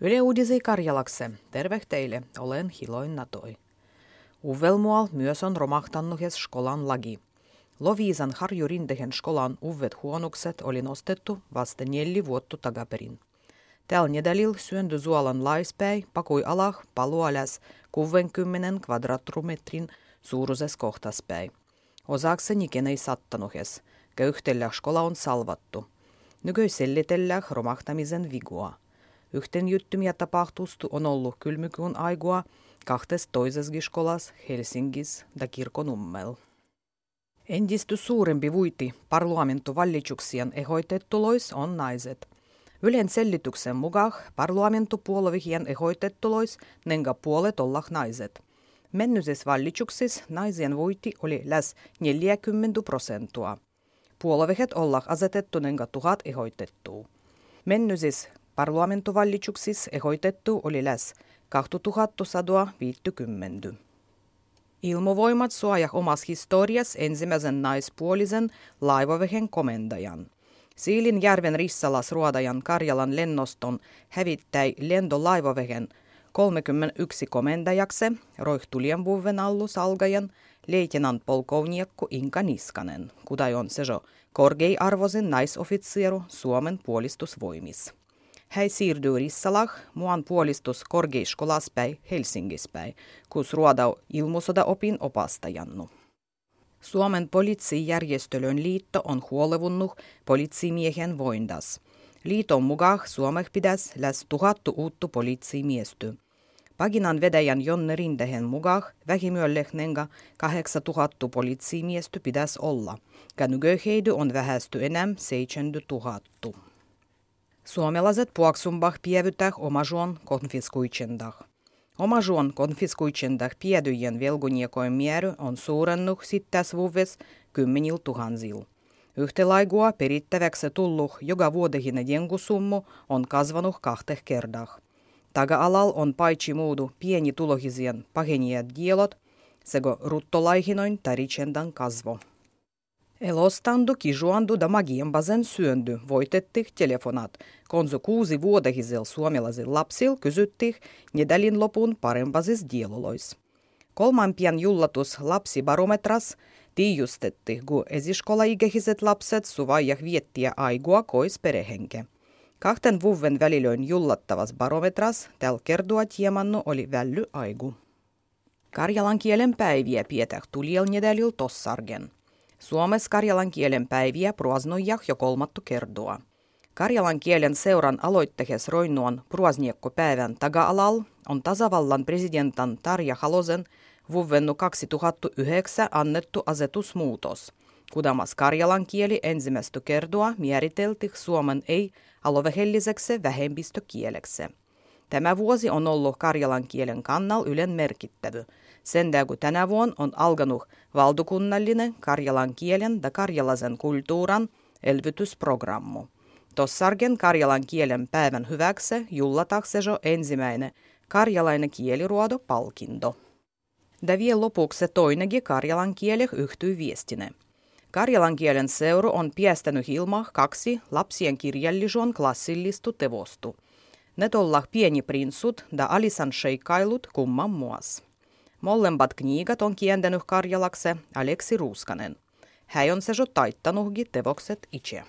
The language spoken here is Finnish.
Yle Uudisei Karjalakse, terve teille, olen Hiloin Natoi. Uvelmual myös on romahtannuhes skolan lagi. Loviisan harjurindehen skolan uvet huonukset oli nostettu vasta neljä vuotta takaperin. Tällä nedalil syöndy zuolan laispäi pakui alah palualäs 60 kvadratrumetrin suuruses kohtaspäi. Osakseni kenei sattanuhes, köyhtellä skola on salvattu. Nykyisellitellä romahtamisen vigua. Yhten juttumia tapahtustu on ollut kylmykuun aigua kahtes toiseskin skolas Helsingis ja kirkonummel. Endisty suurempi vuiti parlamentovallituksien ehoitettulois on naiset. Ylen sellityksen mukaan parlamentopuolovihien ehoitettulois nenga puolet olla naiset. Mennyses vallitsuksis naisien voiti oli läs 40 prosentua. Puolovihet olla asetettu nenga tuhat ehoitettua. Mennysis parlamentovallitsuksis ehoitettu oli läs 2150. Ilmovoimat suojaa omas historias ensimmäisen naispuolisen laivavehen komendajan. Siilin järven Rissalas ruodajan Karjalan lennoston hävittäi lentolaivavehen 31 komendajakse roihtulien vuoden allus algajan leitenant polkovniekku Inka Niskanen, kudai on se jo korkei-arvoisen naisofitsieru Suomen puolistusvoimis. Hän siirtyi Rissalah muan puolistus korkeiskolaspäin Helsingispäin, kus ruodau ilmusoda opin opastajannu. Suomen poliisijärjestölön liitto on huolevunnut poliisimiehen voindas. Liiton mukaan Suomessa pitäisi läs tuhattu uuttu poliisimiestä. Paginan vedäjän Jonne Rindehen mukaan vähimyöllehnenga 8000 poliisimiestä pitäisi olla, nykyiheity on vähästy enää 7000. Suomalaiset puoksumbah pievytäh omažuon konfiskuitsendah. Omažuon konfiskuitsendah piedyjen velguniekojen määrä on suurennut sittäs vuves kymmenil tuhansil. Yhtälaigua perittäväksi tullut joka vuodehinen jengusummu on kasvanut kahteh kerdah. Taga-alal on paitsi muudu pieni tulohisien pahenijat dielot, sego ruttolaihinoin taritsendan kasvo. Elostandu kižuandu da magien bazen syöndy voitettih telefonat. Konzu kuusi vuodehisel suomalaisil lapsil kysyttih nedälin lopun parempasis dielolois. Kolmampian jullatus lapsibarometras tiijustettih, kun esiskola-ikäiset lapset suvaijah viettiä aigua kois perehenke. Kahten vuoden välilöin jullattavas barometras täl kertoa tiemannu oli välly aigu. Karjalan kielen päiviä pietäh tuliel nedälil tossargen – Suomessa karjalan kielen päiviä pruasnojah jo kolmattu kertoa. Karjalan kielen seuran aloittehes roinnuan päivän taga-alal on tasavallan presidentan Tarja Halosen vuovennu 2009 annettu asetusmuutos. Kudamas karjalan kieli ensimmäistä kertoa määriteltih Suomen ei alovehelliseksi vähemmistökieleksi. Tämä vuosi on ollut karjalan kielen kannal ylen merkittävy – sen kun tänä on alkanut valtakunnallinen karjalan kielen ja karjalaisen kulttuuran elvytysprogrammu. Tossargen karjalan kielen päivän hyväksi jullatakse jo ensimmäinen karjalainen kieliruodo palkinto. Ja vielä lopuksi toinenkin karjalan kieli yhtyy viestine. Karjalan kielen seuru on piestänyt ilma kaksi lapsien kirjallisuon klassillistu tevostu. Ne olla pieni prinssut ja alisan sheikkailut kumman muas. Molemmat kniigat on kientänyt Karjalakse Aleksi Ruuskanen. Hän on se jo taittanutkin tevokset itse.